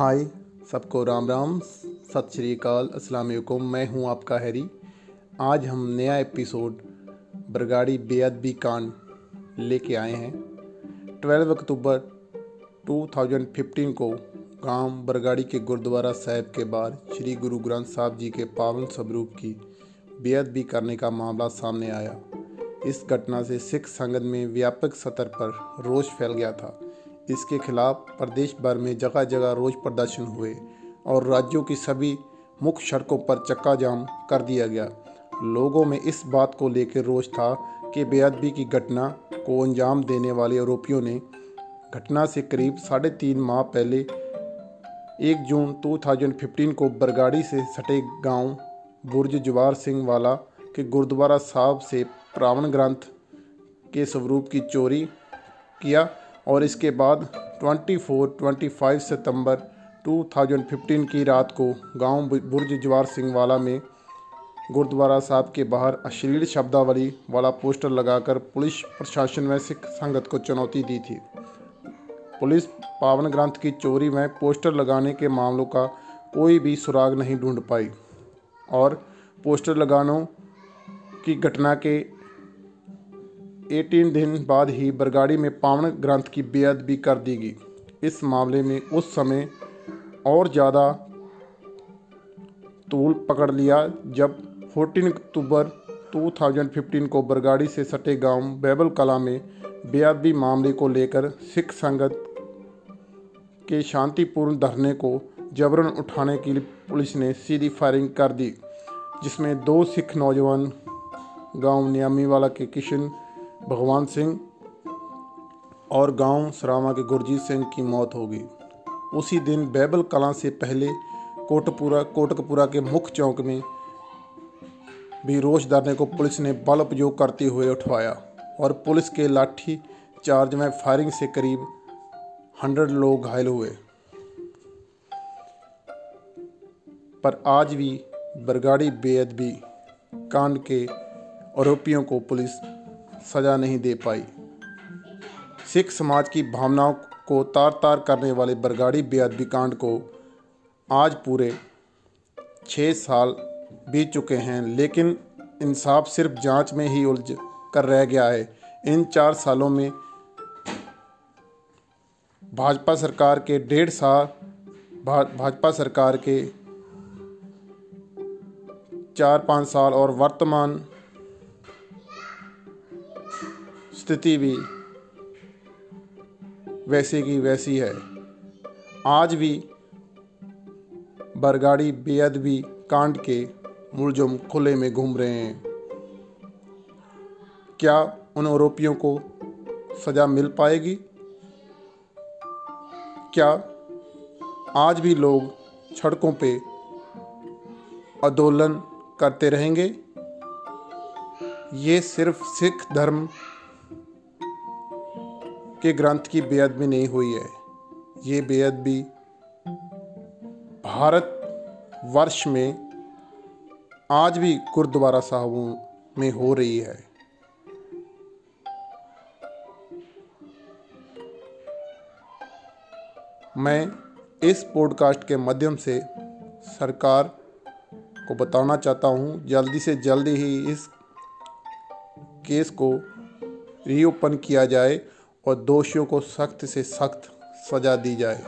हाय, सबको राम राम, सत श्री अकाल, अस्सलाम वालेकुम, मैं हूँ आपका हैरी। आज हम नया एपिसोड बरगाड़ी बेअदबी कांड लेके आए हैं। 12 अक्टूबर 2015 को गाँव बरगाड़ी के गुरुद्वारा साहिब के बाहर श्री गुरु ग्रंथ साहब जी के पावन स्वरूप की बेअदबी करने का मामला सामने आया। इस घटना से सिख संगत में व्यापक स्तर पर रोष फैल गया था। इसके खिलाफ प्रदेश भर में जगह जगह रोज प्रदर्शन हुए और राज्यों की सभी मुख्य सड़कों पर चक्का जाम कर दिया गया। लोगों में इस बात को लेकर रोष था कि बेअदबी की घटना को अंजाम देने वाले आरोपियों ने घटना से करीब साढ़े तीन माह पहले एक जून 2015 को बरगाड़ी से सटे गाँव बुर्ज जवार सिंह वाला के गुरुद्वारा साहब से प्रावण ग्रंथ के स्वरूप की चोरी किया और इसके बाद 24-25 सितंबर 2015 की रात को गाँव बुर्ज जवार सिंह वाला में गुरुद्वारा साहब के बाहर अश्लील शब्दावली वाला पोस्टर लगाकर पुलिस प्रशासन व सिख संगत को चुनौती दी थी। पुलिस पावन ग्रंथ की चोरी में पोस्टर लगाने के मामलों का कोई भी सुराग नहीं ढूंढ पाई और पोस्टर लगानों की घटना के 18 दिन बाद ही बरगाड़ी में पावन ग्रंथ की बेअदबी कर दी गई। इस मामले में उस समय और ज़्यादा तूल पकड़ लिया जब 14 अक्टूबर 2015 को बरगाड़ी से सटे गाँव बैबल कला में बेअदबी मामले को लेकर सिख संगत के शांतिपूर्ण धरने को जबरन उठाने के लिए पुलिस ने सीधी फायरिंग कर दी, जिसमें दो सिख नौजवान गाँव नियामीवाला के किशन भगवान सिंह और गाँव सरामा के गुरजीत सिंह की मौत हो गई। उसी दिन बैबल कलां से पहले कोटपुरा, कोटकपुरा के मुख्य चौक में भी धरने को पुलिस ने बल उपयोग करते हुए उठवाया और पुलिस के लाठी चार्ज में फायरिंग से करीब हंड्रेड लोग घायल हुए। पर आज भी बरगाड़ी बेअदबी, कांड के आरोपियों को पुलिस सजा नहीं दे पाई। सिख समाज की भावनाओं को तार तार करने वाले बरगाड़ी बेअदबी कांड को आज पूरे छः साल बीत चुके हैं, लेकिन इंसाफ सिर्फ़ जाँच में ही उलझ कर रह गया है। इन चार सालों में भाजपा सरकार के डेढ़ साल भाजपा सरकार के चार पाँच साल और वर्तमान स्थिति भी वैसे की वैसी है। आज भी बरगाड़ी बेअदबी कांड के मुलजुम खुले में घूम रहे हैं। क्या उन आरोपियों को सजा मिल पाएगी? क्या आज भी लोग सड़कों पे आंदोलन करते रहेंगे? ये सिर्फ़ सिख धर्म के ग्रंथ की बेअदबी नहीं हुई है। ये बेअदबी भारत वर्ष में आज भी गुरुद्वारा साहबों में हो रही है। मैं इस पॉडकास्ट के माध्यम से सरकार को बताना चाहता हूँ, जल्दी से जल्दी ही इस केस को रीओपन किया जाए। और दोषियों को सख्त से सख्त सज़ा दी जाए।